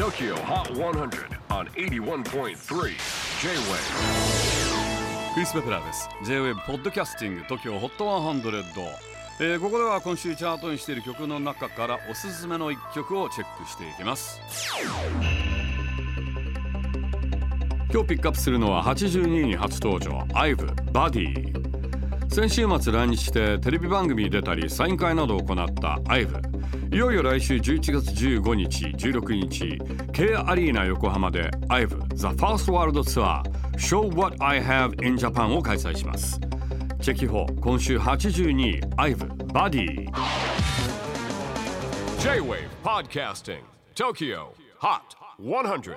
TOKYO HOT 100 on 81.3 J-WAVE クリス・ベプラーです。J-WAVE ポッドキャスティング TOKYO HOT 100、えーここでは今週チャートにしている曲の中からおすすめの一曲をチェックしていきます。今日ピックアップするのは82位に初登場 IVE Buddy 先週末来日してテレビ番組に出たりサイン会などを行った IVE いよいよ来週11月15日16日 K アリーナ横浜で IVE The First World Tour Show What I Have in Japan を開催しますチェキホー今週82位 IVE Buddy J-WAVE PODCASTING TOKYO HOT 100